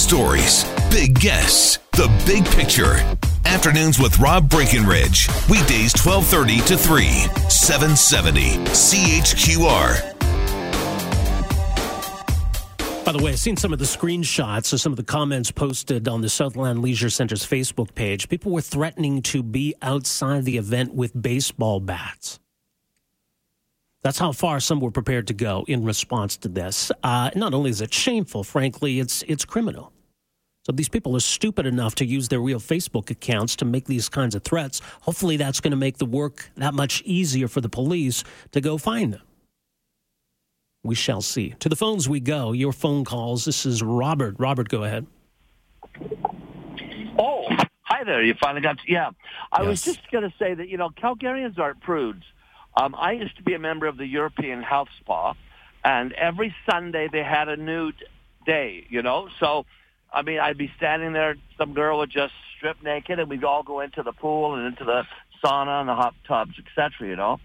Stories, big guests, the big picture. Afternoons with Rob Breckenridge. Weekdays 1230 to 3, 770 CHQR. By the way, I've seen some of the screenshots of some of the comments posted on the Southland Leisure Center's Facebook page. People were threatening to be outside the event with baseball bats. That's how far some were prepared to go in response to this. Uh, not only is it shameful, frankly, it's it's criminal. So these people are stupid enough to use their real Facebook accounts to make these kinds of threats. Hopefully, that's going to make the work that much easier for the police to go find them. We shall see. To the phones we go. Your phone calls. This is Robert. Robert, go ahead. Oh, hi there. You finally got to, yeah. I was just going to say that, you know, Calgarians aren't prudes. Um, I used to be a member of the European Health Spa, and every Sunday they had a nude day, you know? So, I mean, I'd be standing there, some girl would just strip naked, and we'd all go into the pool and into the sauna and the hot tubs, etc., you know?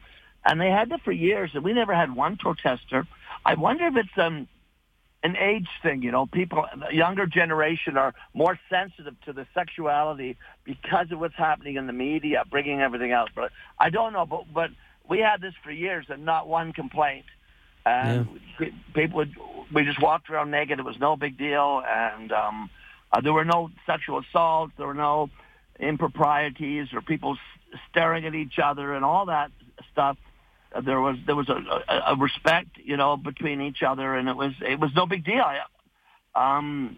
And they had that for years, and we never had one protester. I wonder if it's um, an age thing, you know. People, the younger generation are more sensitive to the sexuality because of what's happening in the media, bringing everything out. But I don't know. But but we had this for years, and not one complaint. And pe- people would, we just walked around naked. It was no big deal, and um, uh, there were no sexual assaults. There were no improprieties or people s- staring at each other and all that stuff uh, there was there was a, a, a respect, you know, between each other, and it was it was no big deal. I, um,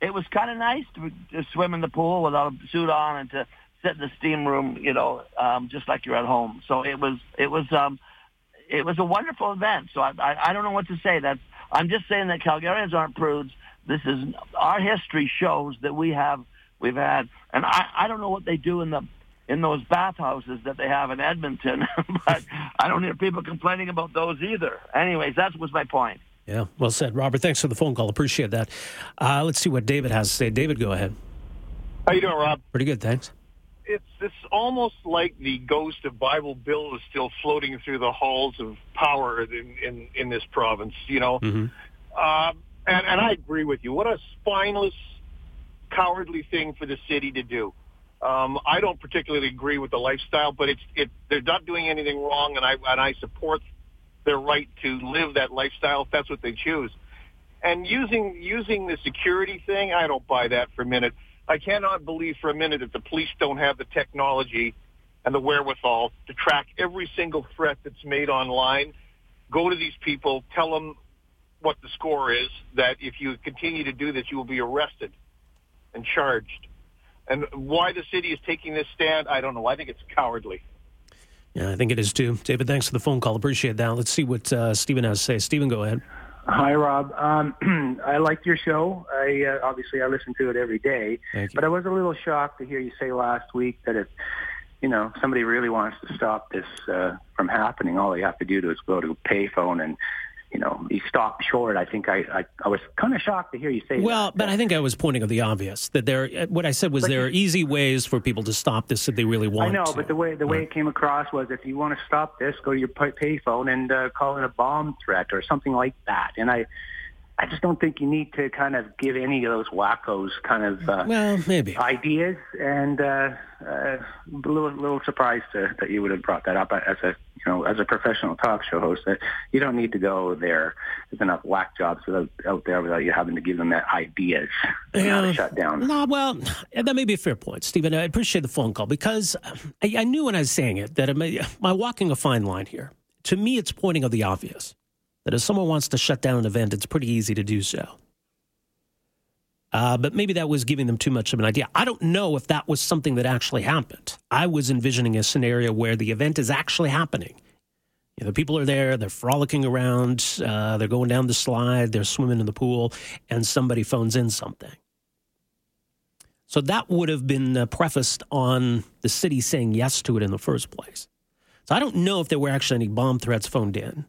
it was kind of nice to, to swim in the pool without a suit on and to sit in the steam room, you know, um, just like you're at home. So it was it was um, it was a wonderful event. So I, I I don't know what to say. That I'm just saying that Calgarians aren't prudes. This is our history shows that we have we've had, and I I don't know what they do in the in those bathhouses that they have in Edmonton, but I don't hear people complaining about those either. Anyways, that was my point. Yeah, well said, Robert. Thanks for the phone call. Appreciate that. Uh, let's see what David has to say. David, go ahead. How you doing, Rob? Pretty good, thanks. It's it's almost like the ghost of Bible Bill is still floating through the halls of power in in, in this province. You know, Mhm. uh, and and I agree with you. What a spineless, cowardly thing for the city to do. Um, I don't particularly agree with the lifestyle, but it's it they're not doing anything wrong, and I and I support their right to live that lifestyle if that's what they choose. And using using the security thing, I don't buy that for a minute. I cannot believe for a minute that the police don't have the technology and the wherewithal to track every single threat that's made online. Go to these people, tell them what the score is. That if you continue to do this, you will be arrested and charged. And why the city is taking this stand, I don't know. I think it's cowardly. Yeah, I think it is too. David, thanks for the phone call. Appreciate that. Let's see what uh, Stephen has to say. Stephen, go ahead. Hi, Rob. Um, I liked your show. I uh, obviously I listen to it every day, but I was a little shocked to hear you say last week that if you know somebody really wants to stop this uh, from happening, all they have to do is go to a payphone and you know you stop short. I think I I, I was kind of shocked to hear you say Well, that. but I think I was pointing at the obvious that there. What I said was But there are easy ways for people to stop this if they really want I know, to. but the way the way it came across was if you want to stop this, go to your pay- payphone and uh, call it a bomb threat or something like that. And I, I just don't think you need to kind of give any of those wackos kind of uh, well, maybe. ideas. And uh, uh, a little little surprised to, that you would have brought that up as a you know as a professional talk show host. That you don't need to go there. There's enough whack jobs without, out there without you having to give them that ideas on how to Yeah. shut down. No, well, that may be a fair point, Stephen. I appreciate the phone call because I, I knew when I was saying it that it may, my walking a fine line here. To me, it's pointing of the obvious that if someone wants to shut down an event, it's pretty easy to do so. Uh, but maybe that was giving them too much of an idea. I don't know if that was something that actually happened. I was envisioning a scenario where the event is actually happening. You know, the people are there, they're frolicking around, uh, they're going down the slide, they're swimming in the pool, and somebody phones in something. So that would have been uh, prefaced on the city saying yes to it in the first place. So I don't know if there were actually any bomb threats phoned in.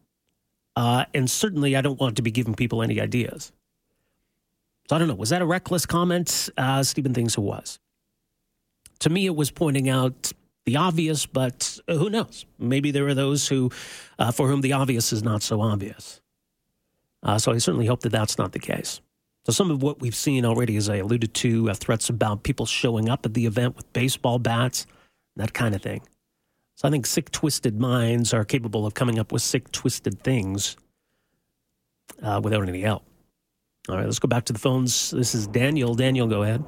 Uh, and certainly I don't want to be giving people any ideas. So I don't know. Was that a reckless comment? Uh, Stephen thinks it was. To me, it was pointing out the obvious, but who knows? Maybe there are those who, uh, for whom the obvious is not so obvious. Uh, so I certainly hope that that's not the case. So some of what we've seen already, as I alluded to, uh, threats about people showing up at the event with baseball bats, that kind of thing. So I think sick, twisted minds are capable of coming up with sick, twisted things uh, without any help. All right, let's go back to the phones. This is Daniel. Daniel, go ahead.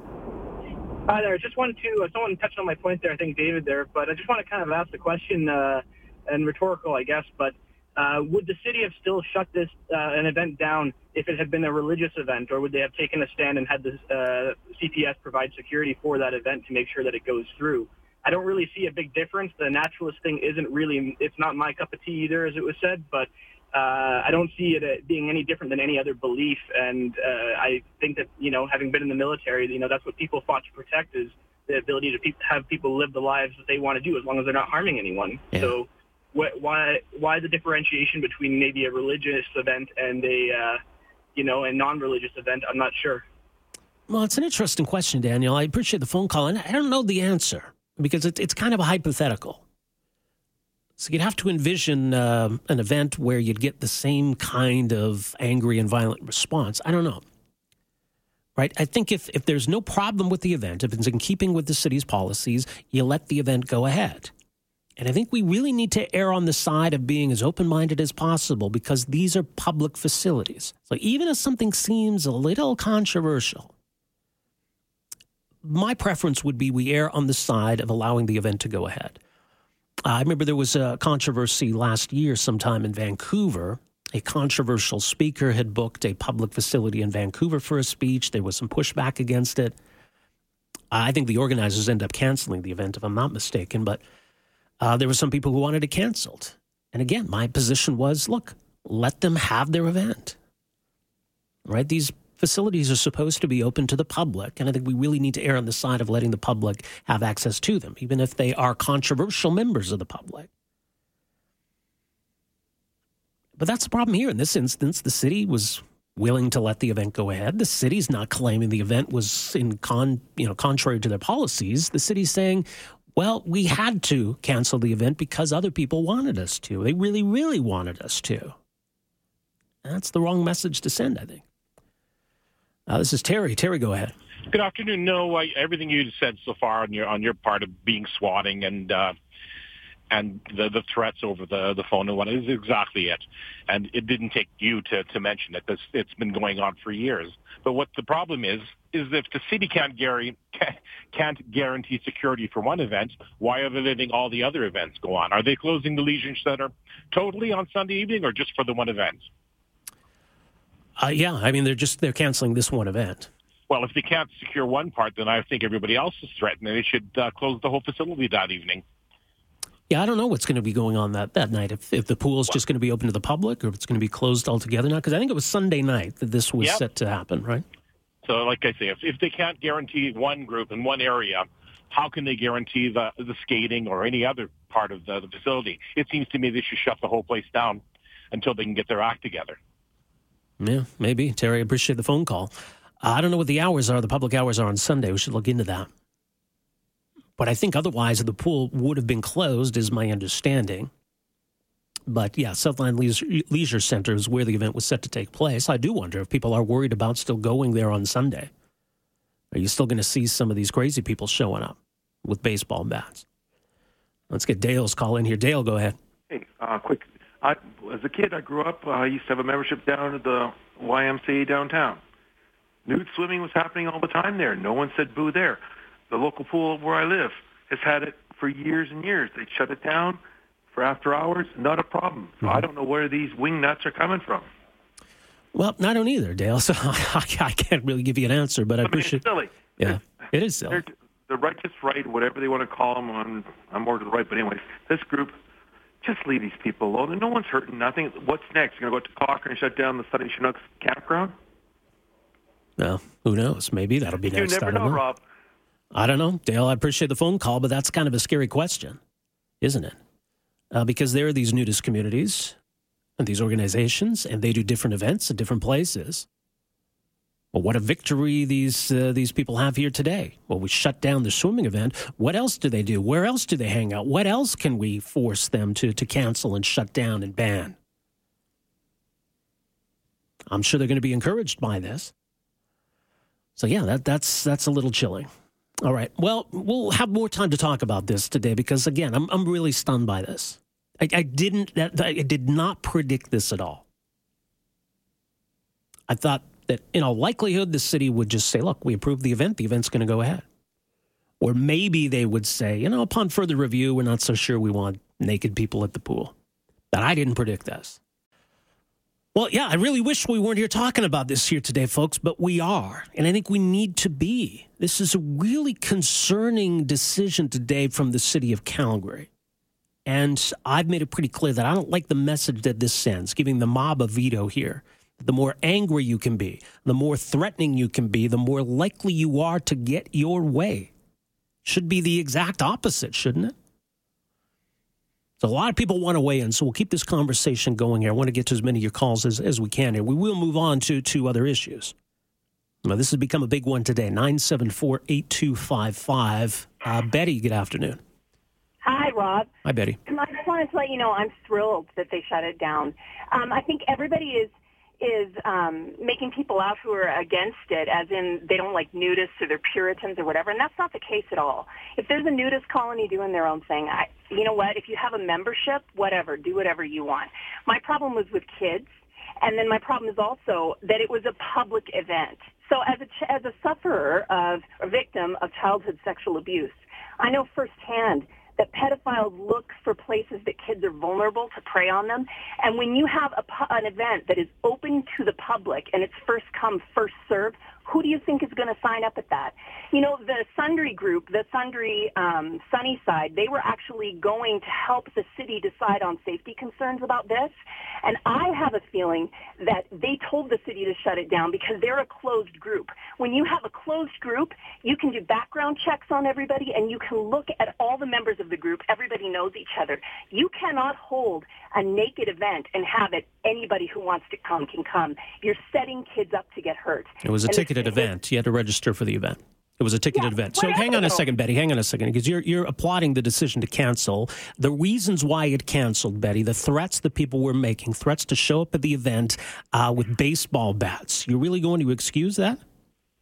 Hi there. Just wanted to, uh, someone touched on my point there, I think David there, but I just want to kind of ask the question, uh, and rhetorical, I guess, but uh, would the city have still shut this uh, an event down if it had been a religious event, or would they have taken a stand and had the uh, CPS provide security for that event to make sure that it goes through? I don't really see a big difference. The naturalist thing isn't really, it's not my cup of tea either, as it was said, but uh, I don't see it uh, being any different than any other belief. And uh, I think that, you know, having been in the military, you know, that's what people fought to protect is the ability to pe- have people live the lives that they want to do as long as they're not harming anyone. Yeah. So wh- why why the differentiation between maybe a religious event and a, uh, you know, a non-religious event? I'm not sure. Well, it's an interesting question, Daniel. I appreciate the phone call, and I don't know the answer because it, it's kind of a hypothetical. So you'd have to envision uh, an event where you'd get the same kind of angry and violent response. I don't know. Right? I think if, if there's no problem with the event, if it's in keeping with the city's policies, you let the event go ahead. And I think we really need to err on the side of being as open minded as possible because these are public facilities. So even if something seems a little controversial, my preference would be we err on the side of allowing the event to go ahead. I remember there was a controversy last year, sometime in Vancouver. A controversial speaker had booked a public facility in Vancouver for a speech. There was some pushback against it. I think the organizers end up canceling the event, if I'm not mistaken, but uh, there were some people who wanted it canceled. And again, my position was look, let them have their event. Right? These facilities are supposed to be open to the public. And I think we really need to err on the side of letting the public have access to them, even if they are controversial members of the public. But that's the problem here. In this instance, the city was willing to let the event go ahead. The city's not claiming the event was in con, you know, contrary to their policies. The city's saying, well, we had to cancel the event because other people wanted us to. They really, really wanted us to. That's the wrong message to send, I think. Uh, this is Terry. Terry, go ahead. Good afternoon. No, I, everything you said so far on your on your part of being swatting and uh, and the the threats over the the phone and what is exactly it. And it didn't take you to to mention it. This, it's been going on for years. But what the problem is is if the city can't guarantee can't guarantee security for one event, why are they letting all the other events go on? Are they closing the Legion Center totally on Sunday evening or just for the one event? Uh, yeah, I mean they're just they're canceling this one event. Well, if they can't secure one part, then I think everybody else is threatened, and they should uh, close the whole facility that evening. Yeah, I don't know what's going to be going on that, that night. If, if the pool is just going to be open to the public, or if it's going to be closed altogether now, because I think it was Sunday night that this was yep. set to happen, right? So, like I say, if, if they can't guarantee one group in one area, how can they guarantee the the skating or any other part of the, the facility? It seems to me they should shut the whole place down until they can get their act together. Yeah, maybe. Terry, I appreciate the phone call. I don't know what the hours are. The public hours are on Sunday. We should look into that. But I think otherwise the pool would have been closed, is my understanding. But yeah, Southland Leisure Center is where the event was set to take place. I do wonder if people are worried about still going there on Sunday. Are you still going to see some of these crazy people showing up with baseball bats? Let's get Dale's call in here. Dale, go ahead. Hey, uh, quick I, as a kid, I grew up. Uh, I used to have a membership down at the YMCA downtown. Nude swimming was happening all the time there. No one said boo there. The local pool where I live has had it for years and years. They shut it down for after hours. Not a problem. So mm-hmm. I don't know where these wing nuts are coming from. Well, I don't either, Dale. So I, I can't really give you an answer, but I, I mean, appreciate. It's silly. Yeah, it is silly. The righteous right, whatever they want to call them, I'm, I'm more to the right. But anyways, this group just leave these people alone. No one's hurting nothing. What's next? You're going to go to Cochrane and shut down the Sunny Chinooks campground? Well, who knows? Maybe that'll be next. You never know, know, Rob. I don't know, Dale. I appreciate the phone call, but that's kind of a scary question, isn't it? Uh, because there are these nudist communities and these organizations, and they do different events at different places. Well, what a victory these uh, these people have here today. Well, we shut down the swimming event. What else do they do? Where else do they hang out? What else can we force them to to cancel and shut down and ban? I'm sure they're going to be encouraged by this. So yeah, that that's that's a little chilling. All right. Well, we'll have more time to talk about this today because again, I'm I'm really stunned by this. I, I didn't I did not predict this at all. I thought that in all likelihood the city would just say, "Look, we approved the event. The event's going to go ahead." Or maybe they would say, "You know, upon further review, we're not so sure we want naked people at the pool." But I didn't predict this. Well, yeah, I really wish we weren't here talking about this here today, folks, but we are. And I think we need to be. This is a really concerning decision today from the city of Calgary. And I've made it pretty clear that I don't like the message that this sends, giving the mob a veto here the more angry you can be, the more threatening you can be, the more likely you are to get your way. Should be the exact opposite, shouldn't it? So a lot of people want to weigh in, so we'll keep this conversation going here. I want to get to as many of your calls as, as we can here. We will move on to, to other issues. Now, this has become a big one today 974 8255. Uh, Betty, good afternoon. Hi, Rob. Hi, Betty. I just wanted to let you know I'm thrilled that they shut it down. Um, I think everybody is is um, making people out who are against it, as in they don't like nudists or they're Puritans or whatever, and that's not the case at all. If there's a nudist colony doing their own thing, I, you know what? If you have a membership, whatever, do whatever you want. My problem was with kids, and then my problem is also that it was a public event. So as a as a sufferer of a victim of childhood sexual abuse, I know firsthand that pedophiles look for places that kids are vulnerable to prey on them. And when you have a, an event that is open to the public and it's first come, first serve, who do you think is going to sign up at that? You know, the Sundry group, the Sundry um, Sunnyside, they were actually going to help the city decide on safety concerns about this. And I have a feeling that they told the city to shut it down because they're a closed group. When you have a closed group, you can do background checks on everybody and you can look at all the members of the group. Everybody knows each other. You cannot hold a naked event and have it anybody who wants to come can come. You're setting kids up to get hurt. It was a and ticketed event. You had to register for the event. It was a ticketed Yeah, event. So hang on a second, Betty. Hang on a second, because you're you're applauding the decision to cancel. The reasons why it canceled, Betty, the threats that people were making, threats to show up at the event uh, with baseball bats. You're really going to excuse that?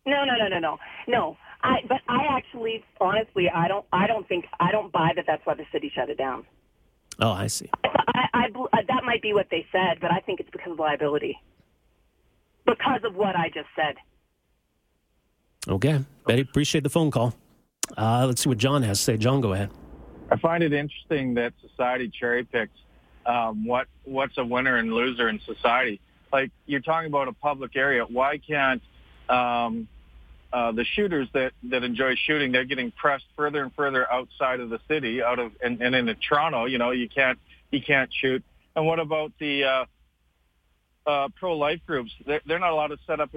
No, no, no, no, no, no. I, but I actually, honestly, I don't, I don't think, I don't buy that. That's why the city shut it down. Oh, I see. I, I, bel- uh, that might be what they said, but I think it's because of liability. Because of what I just said. Okay, Betty, appreciate the phone call. Uh, let's see what John has to say. John, go ahead. I find it interesting that society cherry picks um, what what's a winner and loser in society. Like you're talking about a public area, why can't um, uh, the shooters that that enjoy shooting? They're getting pressed further and further outside of the city, out of and, and in Toronto, you know, you can't you can't shoot. And what about the uh, uh, pro life groups? They're, they're not allowed to set up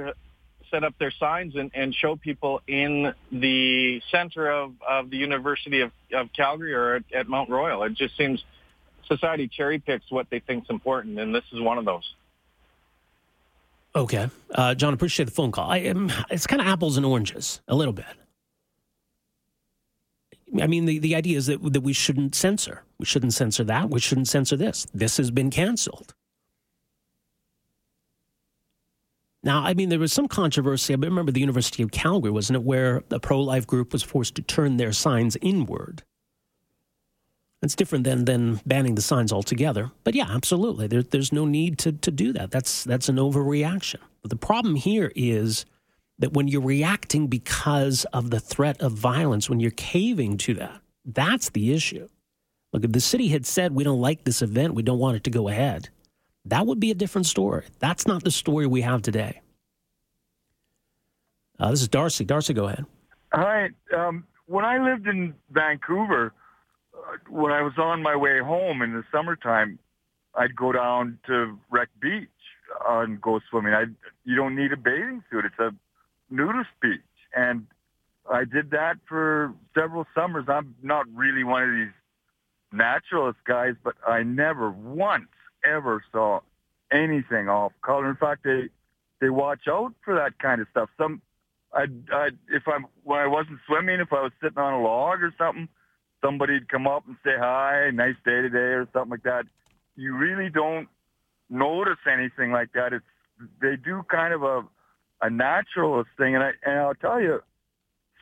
set up their signs and, and show people in the center of, of the University of, of Calgary or at, at Mount Royal. It just seems society cherry picks what they think is important, and this is one of those. Okay, uh, John, appreciate the phone call. I am. It's kind of apples and oranges, a little bit. I mean, the, the idea is that that we shouldn't censor. We shouldn't censor that. We shouldn't censor this. This has been canceled. Now, I mean, there was some controversy. I remember the University of Calgary, wasn't it, where the pro life group was forced to turn their signs inward. That's different than, than banning the signs altogether. But yeah, absolutely. There, there's no need to, to do that. That's, that's an overreaction. But the problem here is that when you're reacting because of the threat of violence, when you're caving to that, that's the issue. Look, if the city had said, we don't like this event, we don't want it to go ahead, that would be a different story. That's not the story we have today. Uh, this is Darcy. Darcy, go ahead. Hi. Um, when I lived in Vancouver, when I was on my way home in the summertime, I'd go down to Wreck Beach uh, and go swimming. I you don't need a bathing suit; it's a nudist beach, and I did that for several summers. I'm not really one of these naturalist guys, but I never once ever saw anything off color. In fact, they they watch out for that kind of stuff. Some, I, I, if I'm when I wasn't swimming, if I was sitting on a log or something, somebody'd come up and say hi, nice day today, or something like that. You really don't notice anything like that. It's they do kind of a a naturalist thing, and I and I'll tell you,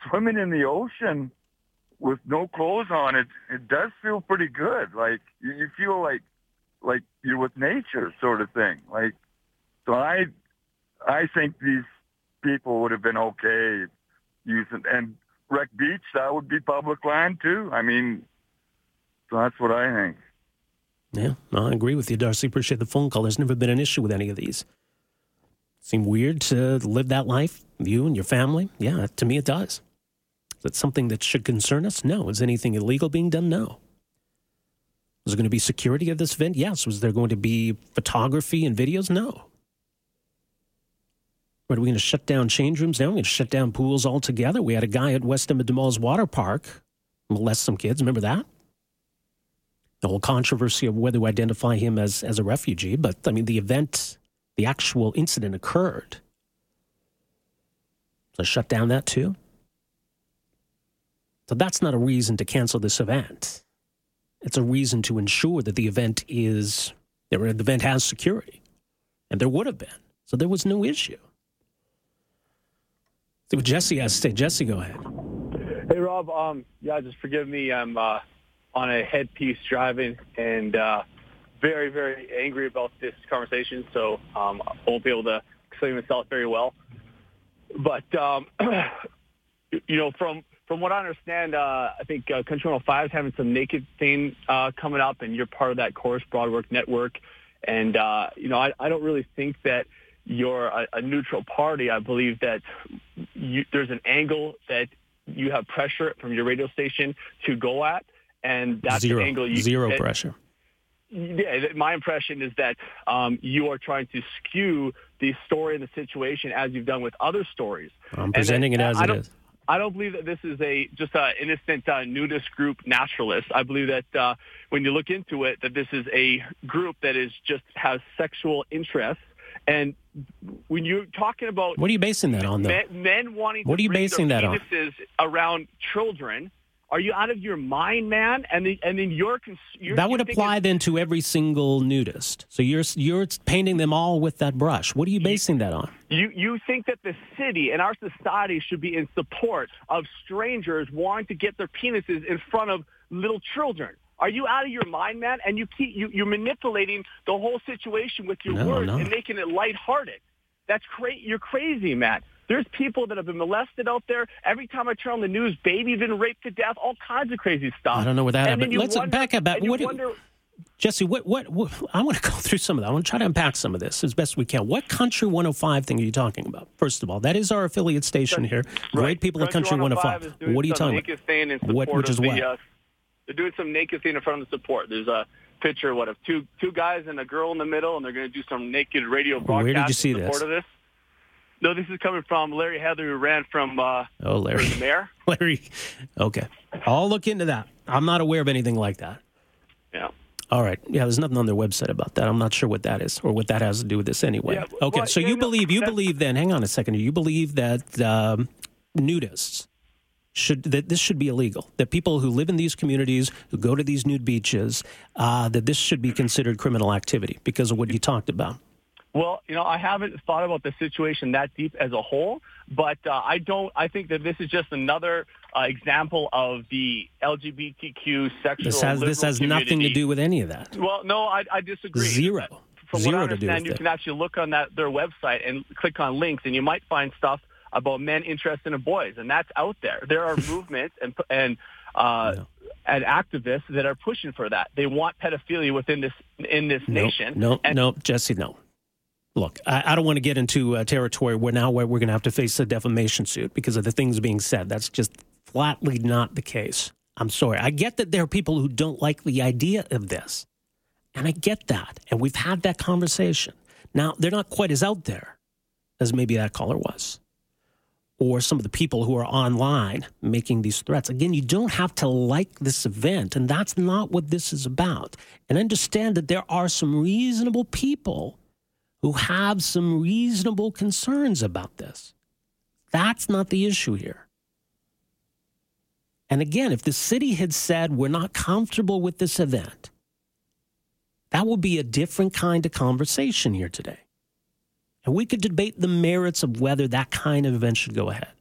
swimming in the ocean with no clothes on, it it does feel pretty good. Like you, you feel like like you're with nature, sort of thing. Like so, I I think these people would have been okay using and Wreck Beach. That would be public land too. I mean, so that's what I think. Yeah, no, I agree with you, Darcy. Appreciate the phone call. There's never been an issue with any of these. Seem weird to live that life, you and your family? Yeah, to me it does. Is that something that should concern us? No. Is anything illegal being done? No. Was there going to be security at this event? Yes. Was there going to be photography and videos? No. What, are we going to shut down change rooms now? We're going to shut down pools altogether. We had a guy at West Edmonton Mall's water park molest some kids. Remember that? The whole controversy of whether to identify him as, as a refugee. But, I mean, the event, the actual incident occurred. So shut down that too? So that's not a reason to cancel this event. It's a reason to ensure that the event is, the event has security. And there would have been. So there was no issue. See what Jesse has to say. Jesse, go ahead. Hey, Rob. Um, yeah, just forgive me. I'm uh, on a headpiece driving and uh, very, very angry about this conversation. So um, I won't be able to explain myself very well. But um, you know, from from what I understand, uh, I think uh, Country 105 is having some naked thing uh, coming up, and you're part of that Corus Broadwork network. And uh, you know, I, I don't really think that you're a, a neutral party. I believe that you, there's an angle that you have pressure from your radio station to go at, and that's zero, the angle you zero that, pressure. Yeah, my impression is that um, you are trying to skew the story and the situation as you've done with other stories. I'm presenting and, it as I it is. I don't believe that this is a just an innocent uh, nudist group naturalist. I believe that uh, when you look into it, that this is a group that is just has sexual interests. And when you're talking about What are you basing that on, though? men, men wanting What to are you basing that on? around children, are you out of your mind, man? And then, and then you're that would apply then to every single nudist. So you're you're painting them all with that brush. What are you basing that on? You you think that the city and our society should be in support of strangers wanting to get their penises in front of little children? Are you out of your mind, man? And you keep you, you're manipulating the whole situation with your No, words no. and making it lighthearted. That's crazy. You're crazy, man. There's people that have been molested out there. Every time I turn on the news, babies been raped to death. All kinds of crazy stuff. I don't know where that happened. Let's wonder- back up. Back. What, wonder- Jesse, what, what, what, I want to go through some of that. I want to try to unpack some of this as best we can. What Country 105 thing are you talking about? First of all, that is our affiliate station here. Great people at Country 105. is doing What are you talking about? What, which is the, what? Uh, they're doing some naked thing in front of the support. There's a picture, what, of two two guys and a girl in the middle, and they're going to do some naked radio broadcast Where did you see in support this? of this. No, this is coming from Larry Heather, who ran from uh, Oh, Larry. the mayor. Larry. Okay. I'll look into that. I'm not aware of anything like that. Yeah. All right. Yeah, there's nothing on their website about that. I'm not sure what that is or what that has to do with this anyway. Yeah, okay. well, so you believe you believe then? Hang on a second. You believe that um, nudists should that this should be illegal. That people who live in these communities who go to these nude beaches uh, that this should be considered criminal activity because of what you talked about. Well, you know, I haven't thought about the situation that deep as a whole, but uh, I don't. I think that this is just another uh, example of the LGBTQ sexual. This has this has nothing to do with any of that. Well, no, I, I disagree. Zero. From Zero what I to do understand, you it. can actually look on that their website and click on links, and you might find stuff about men interested in boys, and that's out there. There are movements and and uh, and activists that are pushing for that. They want pedophilia within this in this No, nation. no, And- no, Jesse, no. Look, I, I don't want to get into uh, territory where now where we're going to have to face a defamation suit because of the things being said. That's just flatly not the case. I'm sorry. I get that there are people who don't like the idea of this. And I get that. And we've had that conversation. Now, they're not quite as out there as maybe that caller was, or some of the people who are online making these threats. Again, you don't have to like this event, and that's not what this is about. And understand that there are some reasonable people who have some reasonable concerns about this. That's not the issue here. And again, if the city had said, we're not comfortable with this event, that would be a different kind of conversation here today. And we could debate the merits of whether that kind of event should go ahead.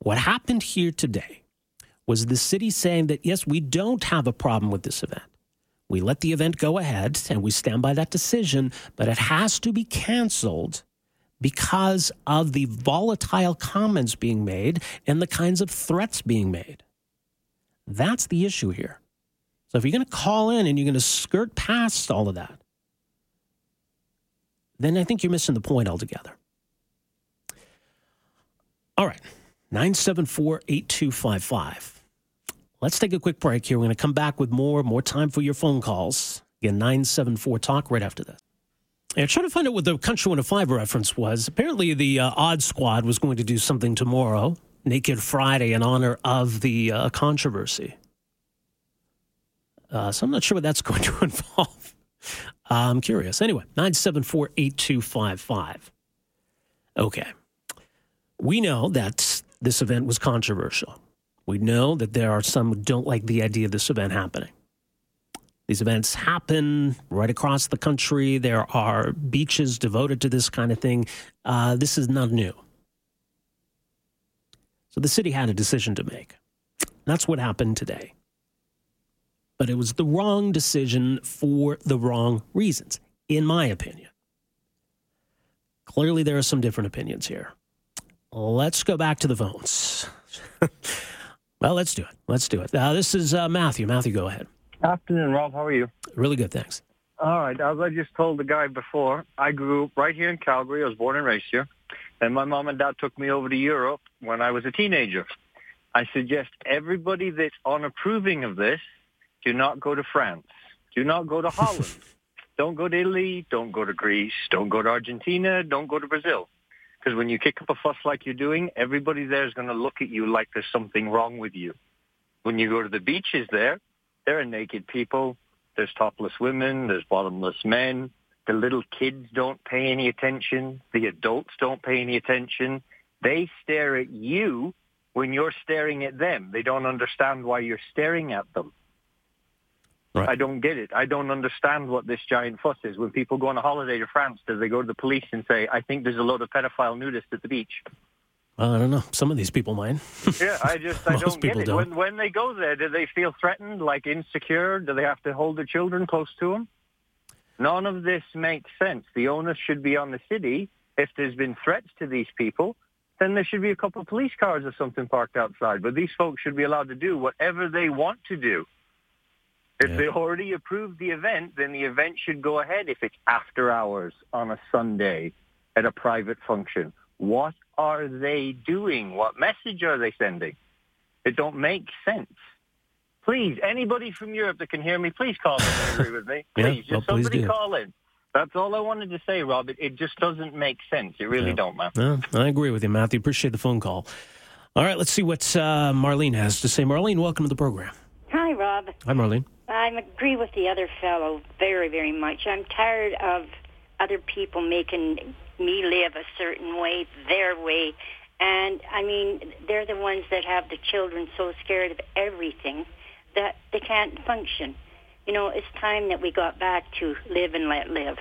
What happened here today was the city saying that, yes, we don't have a problem with this event. We let the event go ahead and we stand by that decision, but it has to be canceled because of the volatile comments being made and the kinds of threats being made. That's the issue here. So if you're going to call in and you're going to skirt past all of that, then I think you're missing the point altogether. All right, 974 8255. Let's take a quick break here. We're going to come back with more, more time for your phone calls. Again, 974 Talk right after this. And trying to find out what the Country 105 reference was. Apparently, the uh, Odd Squad was going to do something tomorrow, Naked Friday, in honor of the uh, controversy. Uh, so I'm not sure what that's going to involve. I'm curious. Anyway, 974 8255. Okay. We know that this event was controversial. We know that there are some who don't like the idea of this event happening. These events happen right across the country. There are beaches devoted to this kind of thing. Uh, this is not new. So the city had a decision to make. That's what happened today but it was the wrong decision for the wrong reasons, in my opinion. Clearly, there are some different opinions here. Let's go back to the phones. well, let's do it. Let's do it. Uh, this is uh, Matthew. Matthew, go ahead. Afternoon, Rob. How are you? Really good, thanks. All right. As I just told the guy before, I grew up right here in Calgary. I was born and raised here. And my mom and dad took me over to Europe when I was a teenager. I suggest everybody that's unapproving of this do not go to France. Do not go to Holland. don't go to Italy. Don't go to Greece. Don't go to Argentina. Don't go to Brazil. Because when you kick up a fuss like you're doing, everybody there is going to look at you like there's something wrong with you. When you go to the beaches there, there are naked people. There's topless women. There's bottomless men. The little kids don't pay any attention. The adults don't pay any attention. They stare at you when you're staring at them. They don't understand why you're staring at them. Right. I don't get it. I don't understand what this giant fuss is. When people go on a holiday to France, do they go to the police and say, I think there's a lot of pedophile nudists at the beach? Well, I don't know. Some of these people might. yeah, I just I don't get it. Don't. When when they go there, do they feel threatened, like insecure? Do they have to hold their children close to them? None of this makes sense. The onus should be on the city. If there's been threats to these people, then there should be a couple of police cars or something parked outside. But these folks should be allowed to do whatever they want to do. If yeah. they already approved the event, then the event should go ahead if it's after hours on a Sunday at a private function. What are they doing? What message are they sending? It don't make sense. Please, anybody from Europe that can hear me, please call in and agree with me. Please, yeah, just well, somebody please call in. That's all I wanted to say, Rob. It, it just doesn't make sense. It really yeah. don't, man. Yeah, I agree with you, Matthew. Appreciate the phone call. All right, let's see what uh, Marlene has to say. Marlene, welcome to the program. Hi, Rob. Hi, Marlene. I agree with the other fellow very, very much. I'm tired of other people making me live a certain way, their way. And I mean, they're the ones that have the children so scared of everything that they can't function. You know, it's time that we got back to live and let live.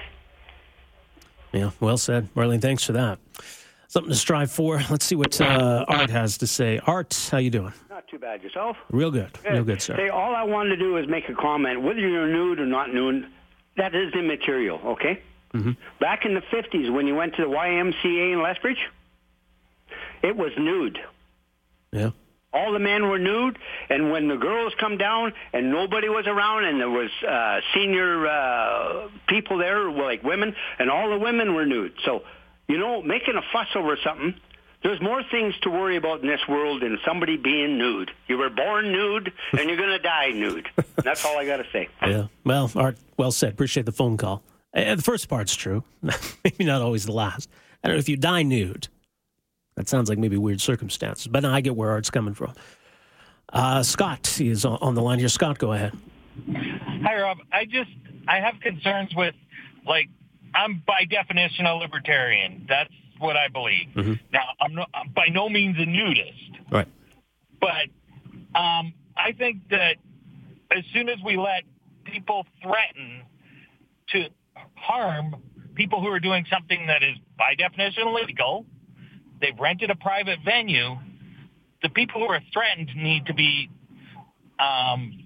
Yeah, well said. Marlene, thanks for that. Something to strive for. Let's see what uh, Art has to say. Art, how you doing? Not too bad. Yourself? Real good. Real good, sir. Say, all I wanted to do is make a comment. Whether you're nude or not nude, that is immaterial, okay? Mm-hmm. Back in the 50s, when you went to the YMCA in Lethbridge, it was nude. Yeah. All the men were nude, and when the girls come down and nobody was around, and there was uh, senior uh, people there, like women, and all the women were nude. So, you know, making a fuss over something There's more things to worry about in this world than somebody being nude. You were born nude, and you're going to die nude. That's all I got to say. Yeah. Well, Art, well said. Appreciate the phone call. Uh, the first part's true. maybe not always the last. I don't know if you die nude. That sounds like maybe weird circumstances, but I get where Art's coming from. Uh, Scott is on the line here. Scott, go ahead. Hi, Rob. I just I have concerns with like I'm by definition a libertarian. That's what I believe. Mm-hmm. Now, I'm, no, I'm by no means a nudist, Right. but um, I think that as soon as we let people threaten to harm people who are doing something that is by definition illegal, they've rented a private venue. The people who are threatened need to be um,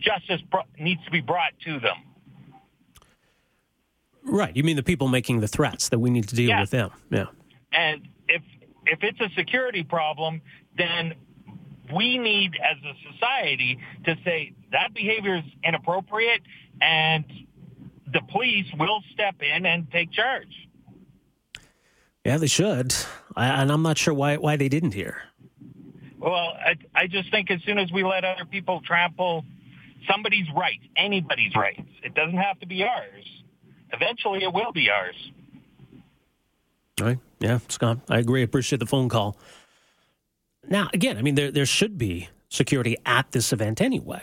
justice bro- needs to be brought to them. Right. You mean the people making the threats that we need to deal Yeah. with them? Yeah. And if if it's a security problem, then we need as a society to say that behavior is inappropriate and the police will step in and take charge. Yeah, they should. I, and I'm not sure why why they didn't here. Well, I, I just think as soon as we let other people trample somebody's rights, anybody's rights, it doesn't have to be ours. Eventually, it will be ours. Right. Yeah, Scott, I agree. Appreciate the phone call. Now, again, I mean, there there should be security at this event anyway,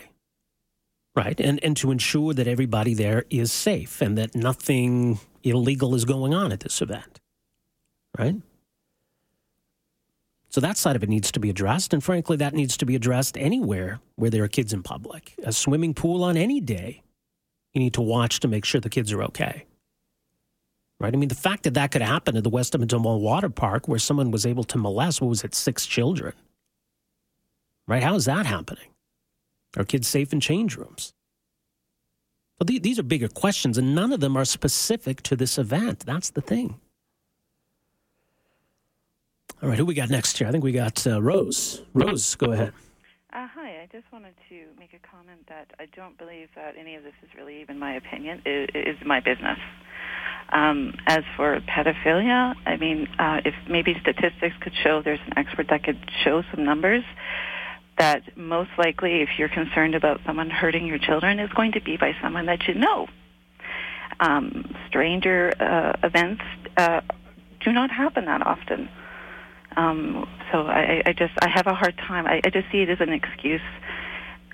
right? And and to ensure that everybody there is safe and that nothing illegal is going on at this event, right? So that side of it needs to be addressed, and frankly, that needs to be addressed anywhere where there are kids in public. A swimming pool on any day, you need to watch to make sure the kids are okay right? I mean, the fact that that could happen at the West Edmonton Mall Water Park where someone was able to molest, what was it, six children, right? How is that happening? Are kids safe in change rooms? But the- these are bigger questions, and none of them are specific to this event. That's the thing. All right, who we got next here? I think we got uh, Rose. Rose, go ahead. I just wanted to make a comment that I don't believe that any of this is really even my opinion. It is my business. Um, as for pedophilia, I mean, uh, if maybe statistics could show, there's an expert that could show some numbers that most likely, if you're concerned about someone hurting your children, is going to be by someone that you know. Um, stranger uh, events uh, do not happen that often. Um, so I, I just I have a hard time. I, I just see it as an excuse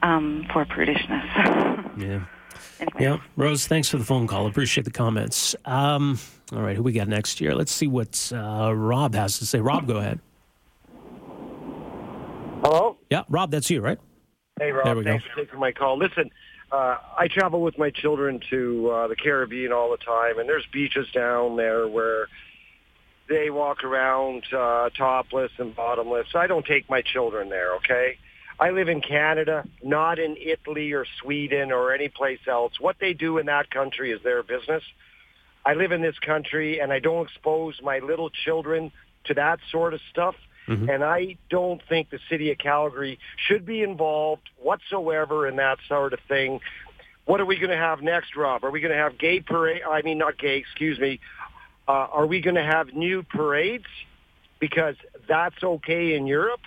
um, for prudishness. Yeah. Yeah, Rose, thanks for the phone call. Appreciate the comments. Um, all right, who we got next year? Let's see what uh, Rob has to say. Rob, go ahead. Hello? Yeah, Rob, that's you, right? Hey, Rob. There we go. thanks for taking my call. Listen, uh, I travel with my children to uh, the Caribbean all the time, and there's beaches down there where they walk around uh, topless and bottomless. I don't take my children there, okay? I live in Canada, not in Italy or Sweden or any place else. What they do in that country is their business. I live in this country, and I don't expose my little children to that sort of stuff. And I don't think the city of Calgary should be involved whatsoever in that sort of thing. What are we going to have next, Rob? Are we going to have gay parade? I mean, not gay. Excuse me. Uh, are we going to have new parades? Because that's okay in Europe.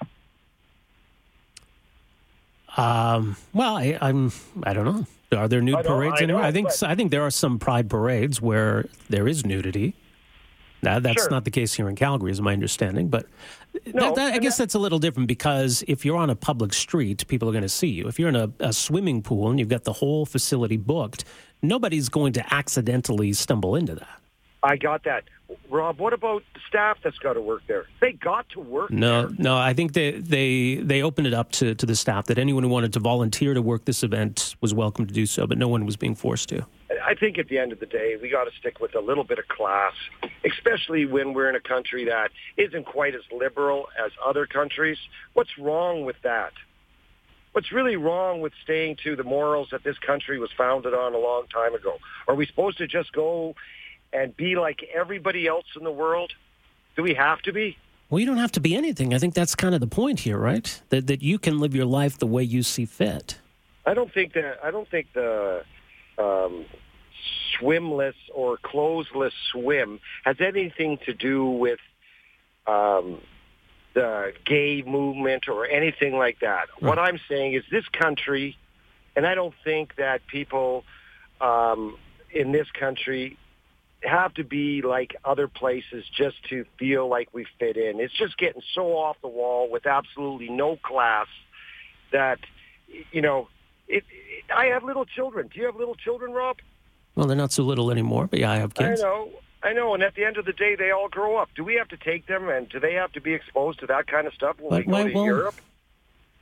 Um, well, I, I'm. I don't know. Are there nude parades I anywhere? know, I think. I think there are some pride parades where there is nudity. Now, that's Sure. not the case here in Calgary, is my understanding. But No, that, that, I guess that's a little different because if you're on a public street, people are going to see you. If you're in a, a swimming pool and you've got the whole facility booked, nobody's going to accidentally stumble into that. I got that. Rob, what about the staff that's got to work there? They got to work. No, no. I think they they they opened it up to, to the staff that anyone who wanted to volunteer to work this event was welcome to do so, but no one was being forced to. I think at the end of the day, we got to stick with a little bit of class, especially when we're in a country that isn't quite as liberal as other countries. What's wrong with that? What's really wrong with staying to the morals that this country was founded on a long time ago? Are we supposed to just go and be like everybody else in the world? Do we have to be? Well, you don't have to be anything. I think that's kind of the point here, right? That that you can live your life the way you see fit. I don't think that. I don't think the um, swimless or clothesless swim has anything to do with um, the gay movement or anything like that. What I'm saying is this country, and I don't think that people um, in this country have to be like other places just to feel like we fit in. It's just getting so off the wall with absolutely no class that, you know, it, it, I have little children. Do you have little children, Rob? Well, they're not so little anymore, but yeah, I have kids. I know. I know, and at the end of the day, they all grow up. Do we have to take them, and do they have to be exposed to that kind of stuff when But we go to well- Europe?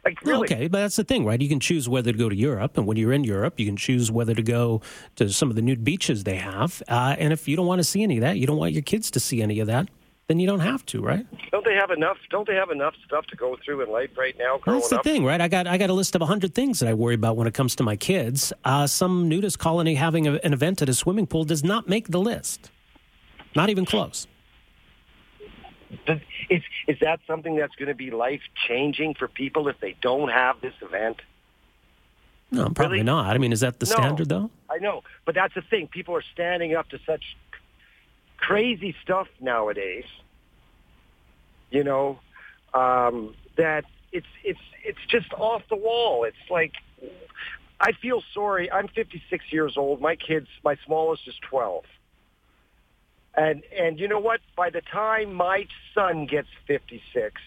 Like, really? Okay, but that's the thing, right? You can choose whether to go to Europe, and when you're in Europe, you can choose whether to go to some of the nude beaches they have. Uh, and if you don't want to see any of that, you don't want your kids to see any of that, then you don't have to, right? Don't they have enough? Don't they have enough stuff to go through in life right now? Growing That's the up, thing, right? I got I got a list of hundred things that I worry about when it comes to my kids. Uh, some nudist colony having a, an event at a swimming pool does not make the list, not even close. Is is that something that's going to be life changing for people if they don't have this event? No, probably not. I mean, is that the No. standard though? I know, but that's the thing. People are standing up to such crazy stuff nowadays. You know, um, that it's it's it's just off the wall. It's like I feel sorry. I'm 56 years old. My kids, my smallest is 12. And and you know what? By the time my son gets 56,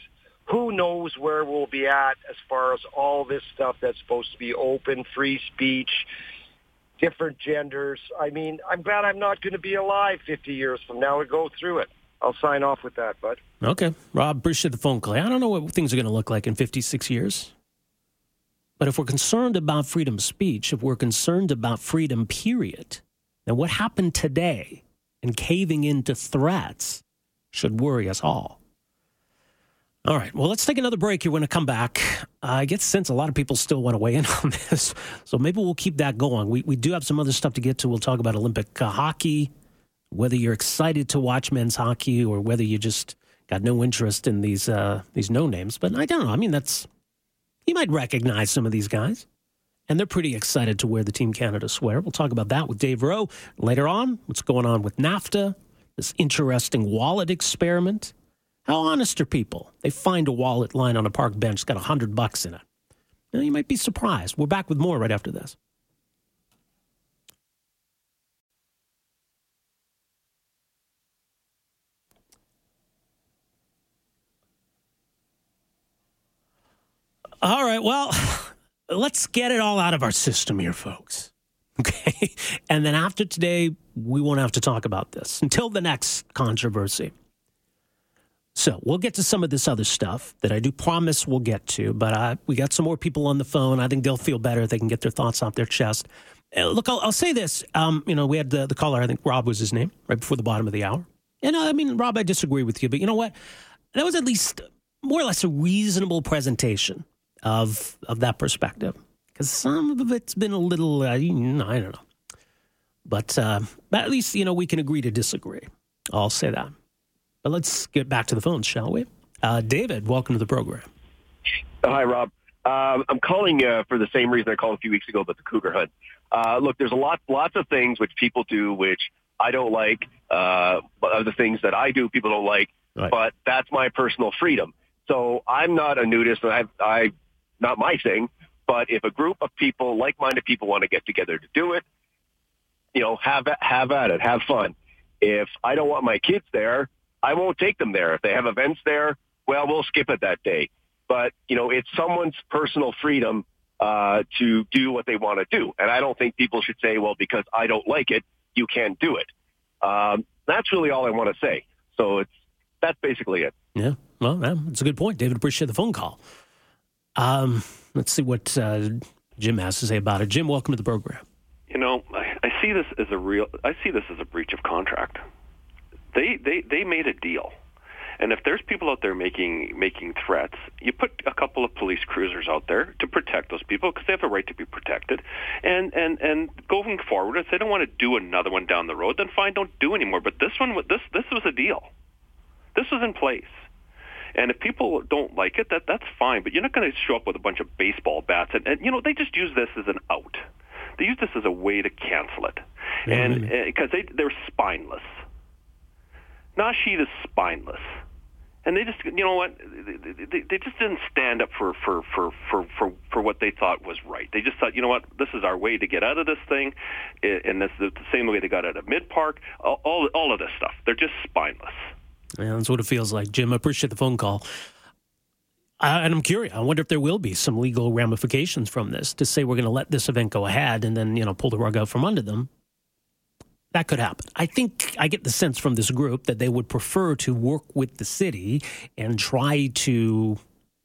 who knows where we'll be at as far as all this stuff that's supposed to be open, free speech, different genders. I mean, I'm glad I'm not going to be alive 50 years from now and go through it. I'll sign off with that, bud. Okay, Rob, appreciate the phone call. I don't know what things are going to look like in 56 years. But if we're concerned about freedom of speech, if we're concerned about freedom, period, then what happened today and caving into threats should worry us all. All right, well, let's take another break here when I come back. I get the sense a lot of people still want to weigh in on this, so maybe we'll keep that going. We, we do have some other stuff to get to. We'll talk about Olympic uh, hockey, whether you're excited to watch men's hockey or whether you just got no interest in these uh, these no names. But I don't know. I mean, that's you might recognize some of these guys, and they're pretty excited to wear the Team Canada sweater. We'll talk about that with Dave Rowe later on. What's going on with NAFTA? This interesting wallet experiment. How honest are people? They find a wallet lying on a park bench, it's got a hundred bucks in it. Now, you might be surprised. We're back with more right after this. All right. Well, let's get it all out of our system here, folks. Okay. And then after today, we won't have to talk about this until the next controversy. So we'll get to some of this other stuff that I do promise we'll get to, but we got some more people on the phone. I think they'll feel better. if They can get their thoughts off their chest. Uh, look, I'll, I'll say this. Um, you know, we had the, the caller, I think Rob was his name, right before the bottom of the hour. And uh, I mean, Rob, I disagree with you, but you know what? That was at least more or less a reasonable presentation of of that perspective. Because some of it's been a little, uh, you know, I don't know. But, uh, at least, you know, we can agree to disagree. I'll say that. But let's get back to the phones, shall we? Uh, David, welcome to the program. Hi, Rob. Um, I'm calling uh, for the same reason I called a few weeks ago about the cougar hunt. Uh, look, there's a lot, lots of things which people do which I don't like. Uh, but other things that I do, people don't like. But that's my personal freedom. So I'm not a nudist, and I've, I, not my thing. But if a group of people, like-minded people, want to get together to do it, you know, have have at it, have fun. If I don't want my kids there, I won't take them there. If they have events there, well, we'll skip it that day. But you know, it's someone's personal freedom uh, to do what they want to do, and I don't think people should say, "Well, because I don't like it, you can't do it." Um, that's really all I want to say. So it's that's basically it. Yeah, well, that's a good point. David, appreciate the phone call. Um, let's see what uh, Jim has to say about it. Jim, welcome to the program. You know, I, I see this as a real. I see this as a breach of contract. They they they made a deal, and if there's people out there making making threats, you put a couple of police cruisers out there to protect those people because they have a right to be protected. And and and going forward, if they don't want to do another one down the road, then fine, don't do anymore. But this one, this this was a deal. This was in place. And if people don't like it, that that's fine. But you're not going to show up with a bunch of baseball bats, and, and you know they just use this as an out. They use this as a way to cancel it, and because eh, they they're spineless. Naheed is spineless, and they just you know what they, they, they just didn't stand up for, for for for for for what they thought was right. They just thought you know what this is our way to get out of this thing, eh, and this is the same way they got out of Mid Park. All, all all of this stuff. They're just spineless. That's what it feels like, Jim. I appreciate the phone call. Uh, and I'm curious. I wonder if there will be some legal ramifications from this to say we're going to let this event go ahead and then you know pull the rug out from under them. That could happen. I think I get the sense from this group that they would prefer to work with the city and try to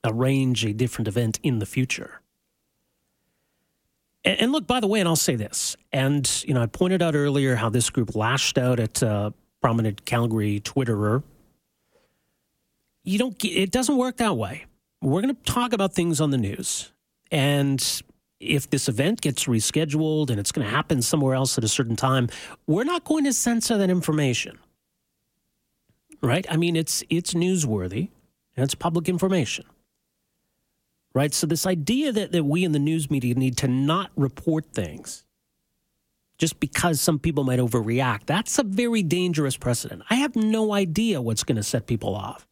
arrange a different event in the future. And, and look, by the way, and I'll say this, and you know, I pointed out earlier how this group lashed out at a prominent Calgary Twitterer. You don't. Get, it doesn't work that way we're going to talk about things on the news. And if this event gets rescheduled and it's going to happen somewhere else at a certain time, we're not going to censor that information. Right? I mean, it's it's newsworthy and it's public information. Right? So this idea that, that we in the news media need to not report things just because some people might overreact, that's a very dangerous precedent. I have no idea what's going to set people off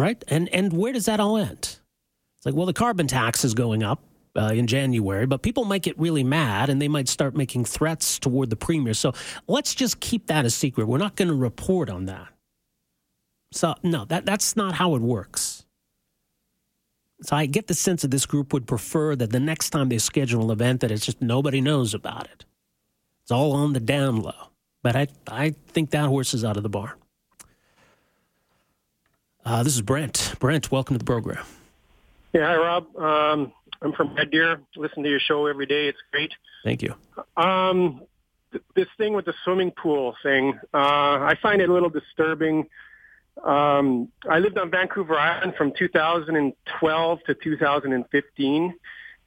right? And and where does that all end? It's like, well, the carbon tax is going up uh, in January, but people might get really mad and they might start making threats toward the premier. So let's just keep that a secret. We're not going to report on that. So no, that that's not how it works. So I get the sense that this group would prefer that the next time they schedule an event that it's just nobody knows about it. It's all on the down low. But I I think that horse is out of the barn. Uh, this is Brent. Brent, welcome to the program. Yeah, hi, Rob. Um, I'm from Red Deer. Listen to your show every day. It's great. Thank you. Um, th- this thing with the swimming pool thing, uh, I find it a little disturbing. Um, I lived on Vancouver Island from 2012 to 2015.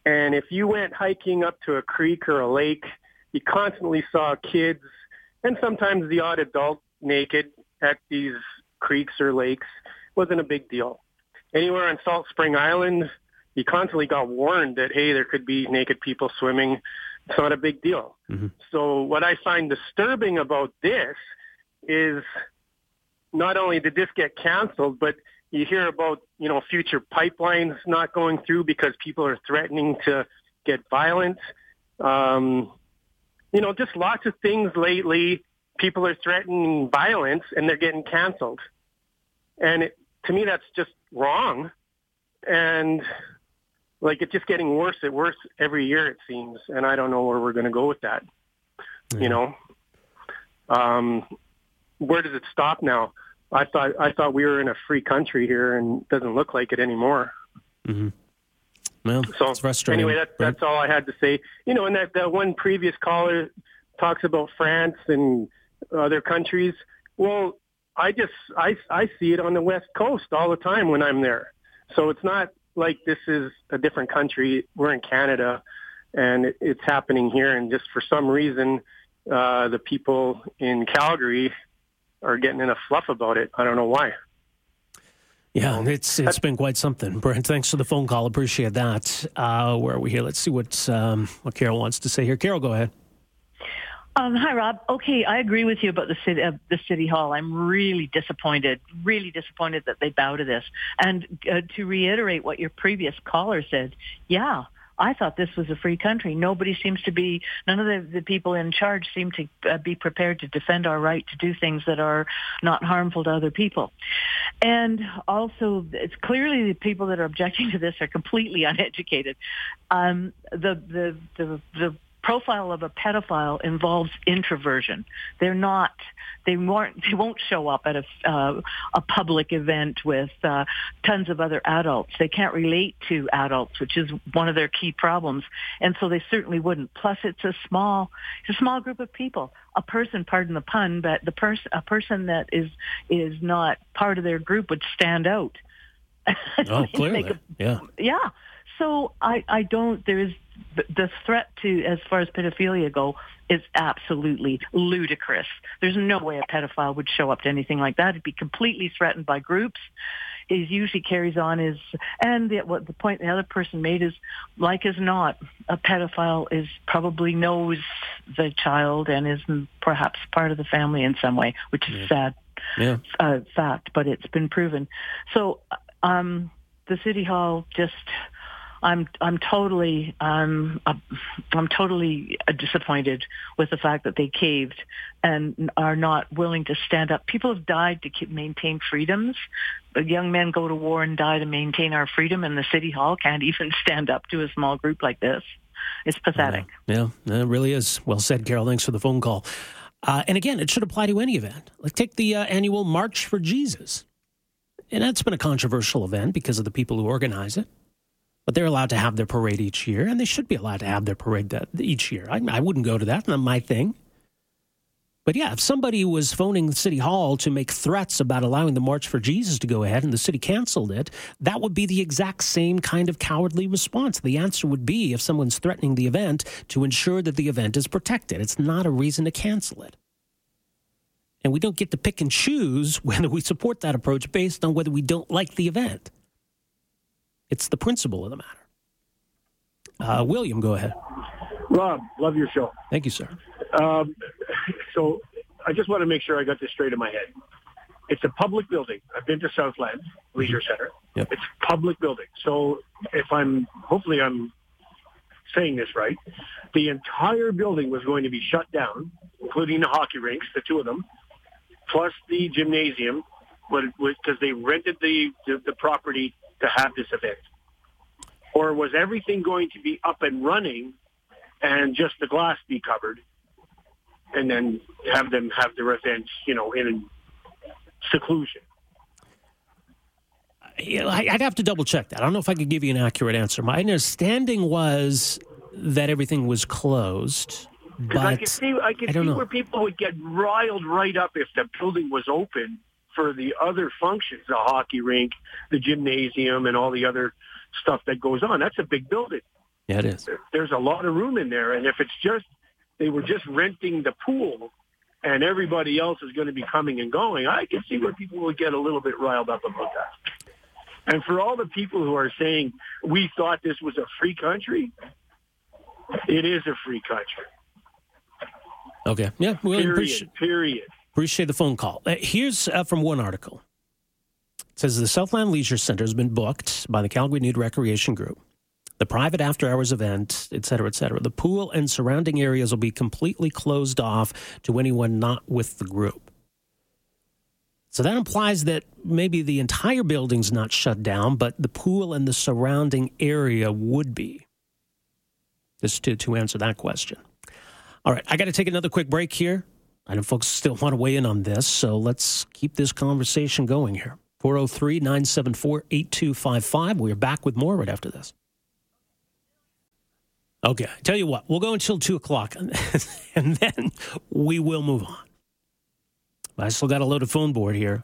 And if you went hiking up to a creek or a lake, you constantly saw kids and sometimes the odd adult naked at these creeks or lakes It wasn't a big deal. Anywhere on Salt Spring Island, you constantly got warned that, hey, there could be naked people swimming. It's not a big deal. Mm-hmm. So what I find disturbing about this is not only did this get canceled, but you hear about, you know, future pipelines not going through because people are threatening to get violent. Um, you know, just lots of things lately. People are threatening violence and they're getting canceled. And it, to me, that's just wrong. And like it's just getting worse and worse every year, it seems. And I don't know where we're going to go with that. You know, um, where does it stop now? I thought I thought we were in a free country here, and it doesn't look like it anymore. Mm-hmm. Well, so it's frustrating. Anyway, that, that's all I had to say. You know, and that that one previous caller talks about France and other countries. Well, I just I I see it on the West Coast all the time when I'm there. So it's not like this is a different country. We're in Canada, and it, it's happening here. And just for some reason, uh, the people in Calgary are getting in a fluff about it. I don't know why. Yeah, it's it's been quite something. Brent, thanks for the phone call. Appreciate that. Uh, where are we here? Let's see what um, what Carol wants to say here. Carol, go ahead. Um, hi, Rob. Okay, I agree with you about the city, uh, the city hall. I'm really disappointed, really disappointed that they bow to this. And uh, to reiterate what your previous caller said, yeah, I thought this was a free country. Nobody seems to be, none of the, the people in charge seem to uh, be prepared to defend our right to do things that are not harmful to other people. And also, it's clearly the people that are objecting to this are completely uneducated. Um, the, the, the, the profile of a pedophile involves introversion. They're not. They won't. They won't show up at a uh, a public event with uh, tons of other adults. They can't relate to adults, which is one of their key problems, and so they certainly wouldn't. Plus, it's a small, it's a small group of people. A person, pardon the pun, but the person, a person that is is not part of their group would stand out. Oh, clearly, a, yeah, yeah. So I, I don't. There is the threat to, as far as pedophilia go, is absolutely ludicrous. There's no way a pedophile would show up to anything like that. It'd be completely threatened by groups. He usually carries on is, and the, what the point the other person made is, like as not, a pedophile is probably knows the child and is perhaps part of the family in some way, which is yeah. sad. Yeah. uh, fact, but it's been proven. So um, the city hall just. I'm I'm totally um I'm totally disappointed with the fact that they caved and are not willing to stand up. People have died to keep, maintain freedoms. Young men go to war and die to maintain our freedom, and the city hall can't even stand up to a small group like this. It's pathetic. Yeah, it really is. Well said, Carol. Thanks for the phone call. Uh, and again, it should apply to any event. Like take the uh, annual March for Jesus, and that's been a controversial event because of the people who organize it but they're allowed to have their parade each year, and they should be allowed to have their parade that, each year. I, I wouldn't go to that, not my thing. But yeah, if somebody was phoning City Hall to make threats about allowing the March for Jesus to go ahead and the city canceled it, that would be the exact same kind of cowardly response. The answer would be if someone's threatening the event to ensure that the event is protected. It's not a reason to cancel it. And we don't get to pick and choose whether we support that approach based on whether we don't like the event. It's the principle of the matter. Uh, William, go ahead. Rob, love your show. Thank you, sir. Um, so I just want to make sure I got this straight in my head. It's a public building. I've been to Southland Leisure Mm-hmm. Center. Yep. It's a public building. So if I'm, hopefully I'm saying this right, the entire building was going to be shut down, including the hockey rinks, the two of them, plus the gymnasium, because they rented the, the, the property to have this event. Or was everything going to be up and running and just the glass be covered and then have them have their events, you know, in seclusion? I- I'd have to double check that. I don't know if I could give you an accurate answer. My understanding was that everything was closed, Because I but could see, I could I see know. where people would get riled right up if the building was open for the other functions, the hockey rink, the gymnasium, and all the other stuff that goes on. That's a big building. yeah, it is. There's a lot of room in there, and if it's just they were just renting the pool, and everybody else is going to be coming and going, I can see where people would get a little bit riled up about that. And for all the people who are saying we thought this was a free country, it is a free country. Okay. Yeah, William, period. Period. Appreciate the phone call. Uh, here's uh, from one article. It says the Southland Leisure Center has been booked by the Calgary Nude Recreation Group. The private after hours event, et cetera, et cetera. The pool and surrounding areas will be completely closed off to anyone not with the group. So that implies that maybe the entire building's not shut down, but the pool and the surrounding area would be. Just to, to answer that question. All right, I got to take another quick break here. I know folks still want to weigh in on this, so let's keep this conversation going here. 403 974 8255. We're back with more right after this. Okay, I tell you what, we'll go until 2 o'clock, and then we will move on. I still got a loaded phone board here.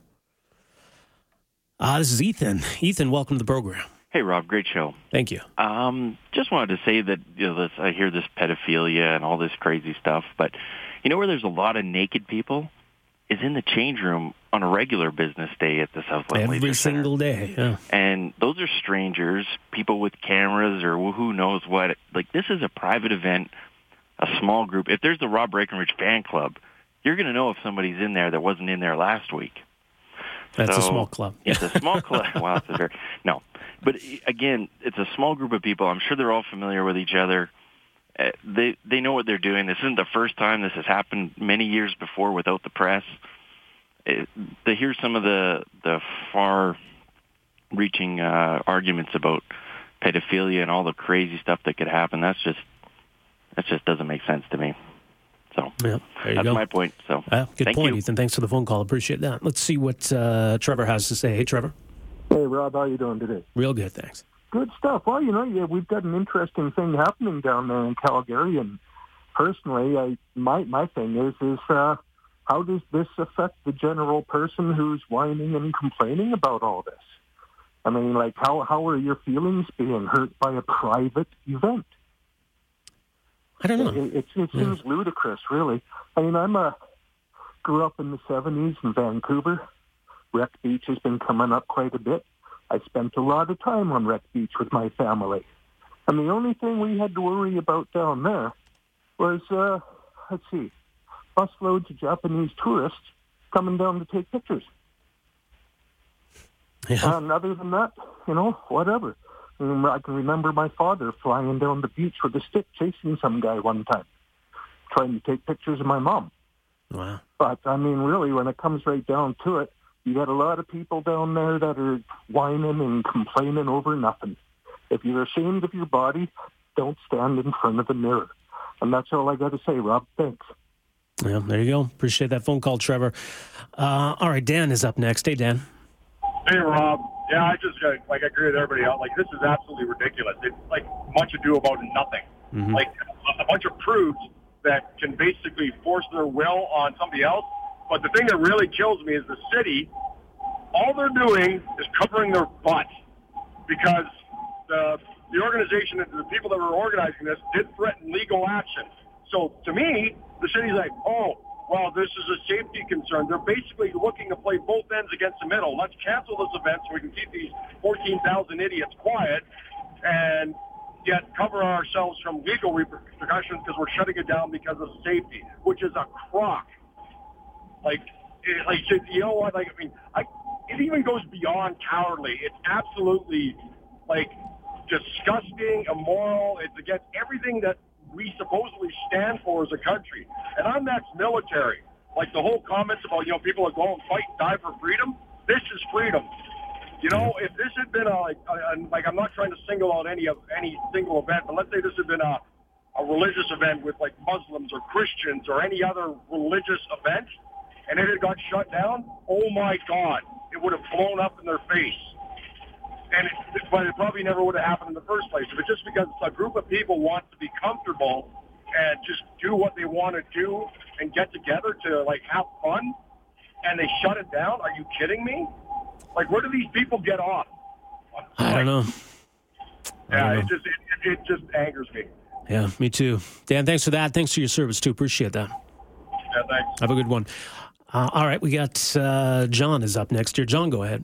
Uh, this is Ethan. Ethan, welcome to the program. Hey, Rob, great show. Thank you. Um, just wanted to say that you know, this, I hear this pedophilia and all this crazy stuff, but you know where there's a lot of naked people is in the change room on a regular business day at the Southland Every Leisure Center. single day. Yeah. And those are strangers, people with cameras or who knows what. Like this is a private event, a small group. If there's the Rob Breckenridge fan club, you're going to know if somebody's in there that wasn't in there last week. That's a small club. It's a small club. wow, it's a very no. But again, it's a small group of people. I'm sure they're all familiar with each other. Uh, they they know what they're doing. This isn't the first time this has happened. Many years before, without the press. It, to hear some of the the far-reaching uh, arguments about pedophilia and all the crazy stuff that could happen, that's just that just doesn't make sense to me. So Yeah, there you that's go. my point. So Ah, good thank point, you. Ethan. Thanks for the phone call. Appreciate that. Let's see what uh, Trevor has to say. Hey, Trevor. Hey, Rob, how you doing today? Real good, thanks. Good stuff. Well, you know, yeah, we've got an interesting thing happening down there in Calgary, and personally, I my my thing is is uh, how does this affect the general person who's whining and complaining about all this? I mean, like, how how are your feelings being hurt by a private event? I don't know. It, it, it seems ludicrous, really. I mean, I'm a grew up in the '70s in Vancouver. Wreck Beach has been coming up quite a bit. I spent a lot of time on Wreck Beach with my family, and the only thing we had to worry about down there was, uh, let's see, busloads of Japanese tourists coming down to take pictures. Yeah. And other than that, you know, whatever. I can remember my father flying down the beach with a stick chasing some guy one time, trying to take pictures of my mom. Wow. But I mean, really, when it comes right down to it, you got a lot of people down there that are whining and complaining over nothing. If you're ashamed of your body, don't stand in front of the mirror. And that's all I got to say, Rob. Thanks. Yeah, there you go. Appreciate that phone call, Trevor. Uh, all right, Dan is up next. Hey, Dan. Hey, Rob. Yeah, I just uh, like I agree with everybody else. Like this is absolutely ridiculous. It's like much ado about nothing. Mhm. Like a bunch of prudes that can basically force their will on somebody else. But the thing that really kills me is the city. All they're doing is covering their butt because the the organization, the people that were organizing this, did threaten legal action. So to me, the city's like, oh, well, this is a safety concern. They're basically looking to play both ends against the middle. Let's cancel this event so we can keep these 14,000 idiots quiet and yet cover ourselves from legal repercussions because we're shutting it down because of safety, which is a crock. Like, it, like you know what? Like, I mean, I, it even goes beyond cowardly. It's absolutely like disgusting, immoral. It's against everything that we supposedly stand for as a country. And I'm ex-military. Like the whole comments about you know people that go and fight and die for freedom. This is freedom. You know, if this had been a, like, a, like I'm not trying to single out any of any single event, but let's say this had been a a religious event with like Muslims or Christians or any other religious event, and it had got shut down. Oh my God, it would have blown up in their face. And it, but it probably never would have happened in the first place. If it's just because a group of people want to be comfortable and just do what they want to do and get together to like have fun, and they shut it down, are you kidding me? Like, where do these people get off? I don't know. I Yeah, don't it know. just it, it just angers me. Yeah, me too. Dan, thanks for that. Thanks for your service, too. Appreciate that. Yeah, thanks. Have a good one. Uh, all right, we got uh, John is up next here. John, go ahead.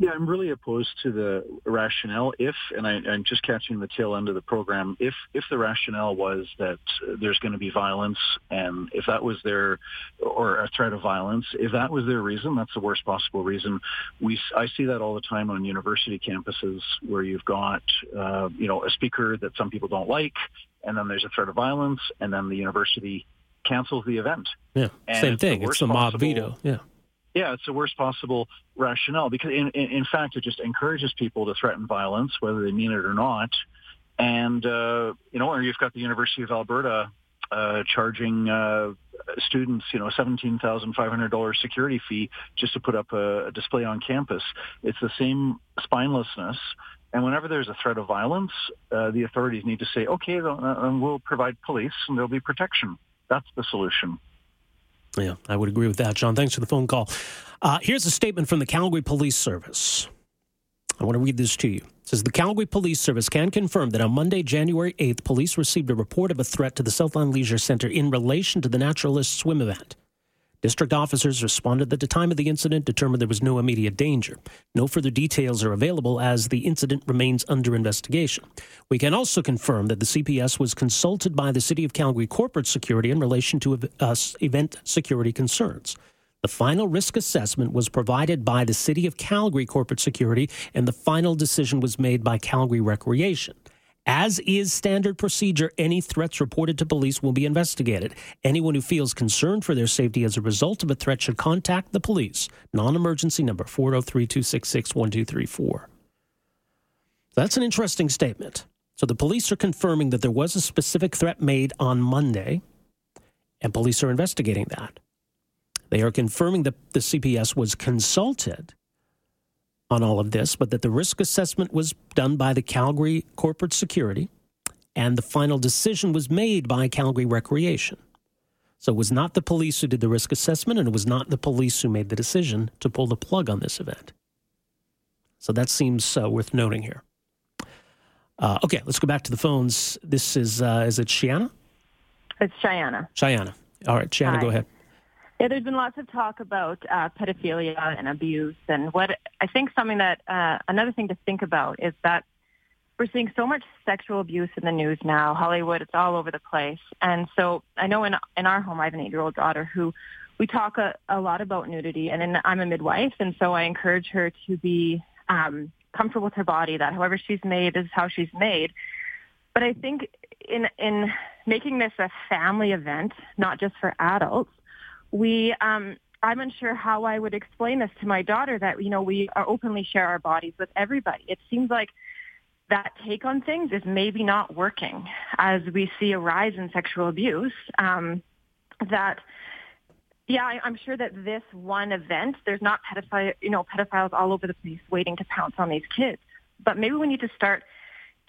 Yeah, I'm really opposed to the rationale if, and I, I'm just catching the tail end of the program, if if the rationale was that uh, there's going to be violence, and if that was their, or a threat of violence, if that was their reason, that's the worst possible reason. We I see that all the time on university campuses where you've got, uh, you know, a speaker that some people don't like, and then there's a threat of violence, and then the university cancels the event. Yeah, And same it's the thing. It's a mob possible- veto. Yeah. yeah, it's the worst possible rationale because, in, in, in fact, it just encourages people to threaten violence, whether they mean it or not. And uh, you know, or you've got the University of Alberta uh, charging uh, students, you know, seventeen thousand five hundred dollars security fee just to put up a, a display on campus. It's the same spinelessness. And whenever there's a threat of violence, uh, the authorities need to say, okay, uh, we'll provide police and there'll be protection. That's the solution. Yeah, I would agree with that, John. Thanks for the phone call. Uh, here's a statement from the Calgary Police Service. I want to read this to you. It says the Calgary Police Service can confirm that on Monday, January 8th, police received a report of a threat to the Southland Leisure Center in relation to the Naturalist swim event. District officers responded at the time of the incident, determined there was no immediate danger. No further details are available as the incident remains under investigation. We can also confirm that the CPS was consulted by the City of Calgary Corporate Security in relation to uh, event security concerns. The final risk assessment was provided by the City of Calgary Corporate Security, and the final decision was made by Calgary Recreation. As is standard procedure, any threats reported to police will be investigated. Anyone who feels concerned for their safety as a result of a threat should contact the police. Non emergency number 403 266 1234. That's an interesting statement. So the police are confirming that there was a specific threat made on Monday, and police are investigating that. They are confirming that the CPS was consulted on all of this, but that the risk assessment was done by the Calgary Corporate Security and the final decision was made by Calgary Recreation. So it was not the police who did the risk assessment and it was not the police who made the decision to pull the plug on this event. So that seems uh, worth noting here. Uh, okay, let's go back to the phones. This is, uh, is it Shiana? It's Cheyenne. Cheyenne. All right, Shiana, Hi. go ahead. Yeah, there's been lots of talk about uh, pedophilia and abuse, and what I think something that uh, another thing to think about is that we're seeing so much sexual abuse in the news now. Hollywood, it's all over the place, and so I know in in our home, I have an eight-year-old daughter who we talk a, a lot about nudity, and, and I'm a midwife, and so I encourage her to be um, comfortable with her body. That however she's made is how she's made. But I think in in making this a family event, not just for adults, we um, I'm unsure how I would explain this to my daughter that you know we are openly share our bodies with everybody. It seems like that take on things is maybe not working as we see a rise in sexual abuse. Um, that yeah, I, I'm sure that this one event, there's not pedophile, you know, pedophiles all over the place waiting to pounce on these kids. But maybe we need to start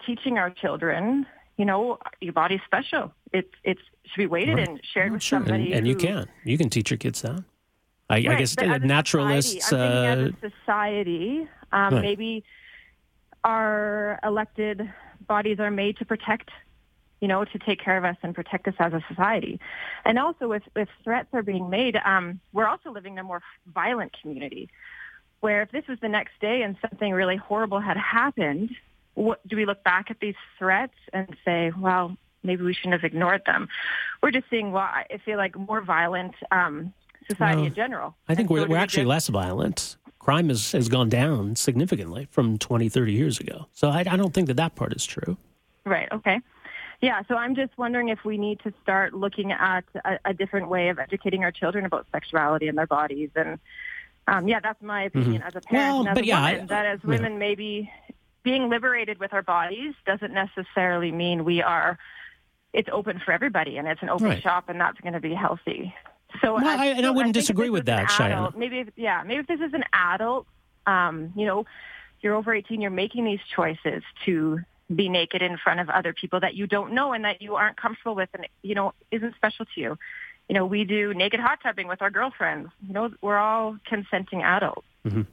teaching our children, you know, your body's special. It's it's should be weighted Right. and shared with Sure, somebody. and, and you can. You can teach your kids that. I, I guess uh, as a naturalists. society, uh, as a society, um, Right. maybe our elected bodies are made to protect, you know, to take care of us and protect us as a society. And also, if, if threats are being made, um, we're also living in a more violent community where if this was the next day and something really horrible had happened, what, do we look back at these threats and say, well, maybe we shouldn't have ignored them? We're just seeing, well, I feel like more violent um, society Well, in general. I think And we're, so we're we actually less violent. Crime has, has gone down significantly from 20, 30 years ago. So I, I don't think that that part is true. Right. Okay. Yeah. So I'm just wondering if we need to start looking at a, a different way of educating our children about sexuality and their bodies. And um, yeah, that's my opinion Mhm. as a parent Well, and as but a yeah, I- that as yeah. women, maybe being liberated with our bodies doesn't necessarily mean we are. It's open for everybody, and it's an open Right. shop, and that's going to be healthy. So Well, I- and I wouldn't if disagree with that, Cheyenne. adult- Maybe, if, yeah, maybe if this is an adult, um, you know, you're over 18, you're making these choices to be naked in front of other people that you don't know and that you aren't comfortable with and, you know, isn't special to you. You know, we do naked hot tubbing with our girlfriends. You know, we're all consenting adults. Mhm.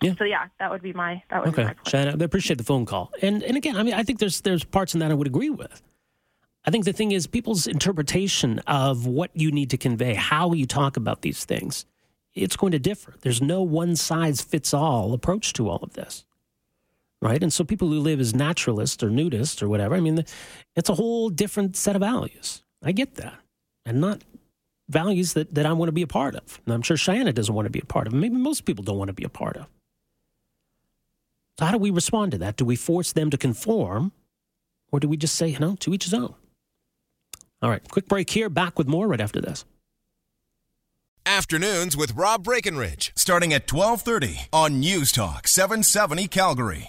Yeah. So yeah, that would be my, that would be Okay, my Shannon, I appreciate the phone call. And and again, I mean, I think there's there's parts in that I would agree with. I think the thing is people's interpretation of what you need to convey, how you talk about these things, it's going to differ. There's no one size fits all approach to all of this. Right? And so people who live as naturalists or nudists or whatever, I mean, it's a whole different set of values. I get that. And not values that, that I want to be a part of. And I'm sure Cheyenne doesn't want to be a part of. Maybe most people don't want to be a part of. So how do we respond to that? Do we force them to conform, or do we just say, you know, to each his own? All right, quick break here. Back with more right after this. Afternoons with Rob Breckenridge, starting at 1230 on News Talk 770 Calgary.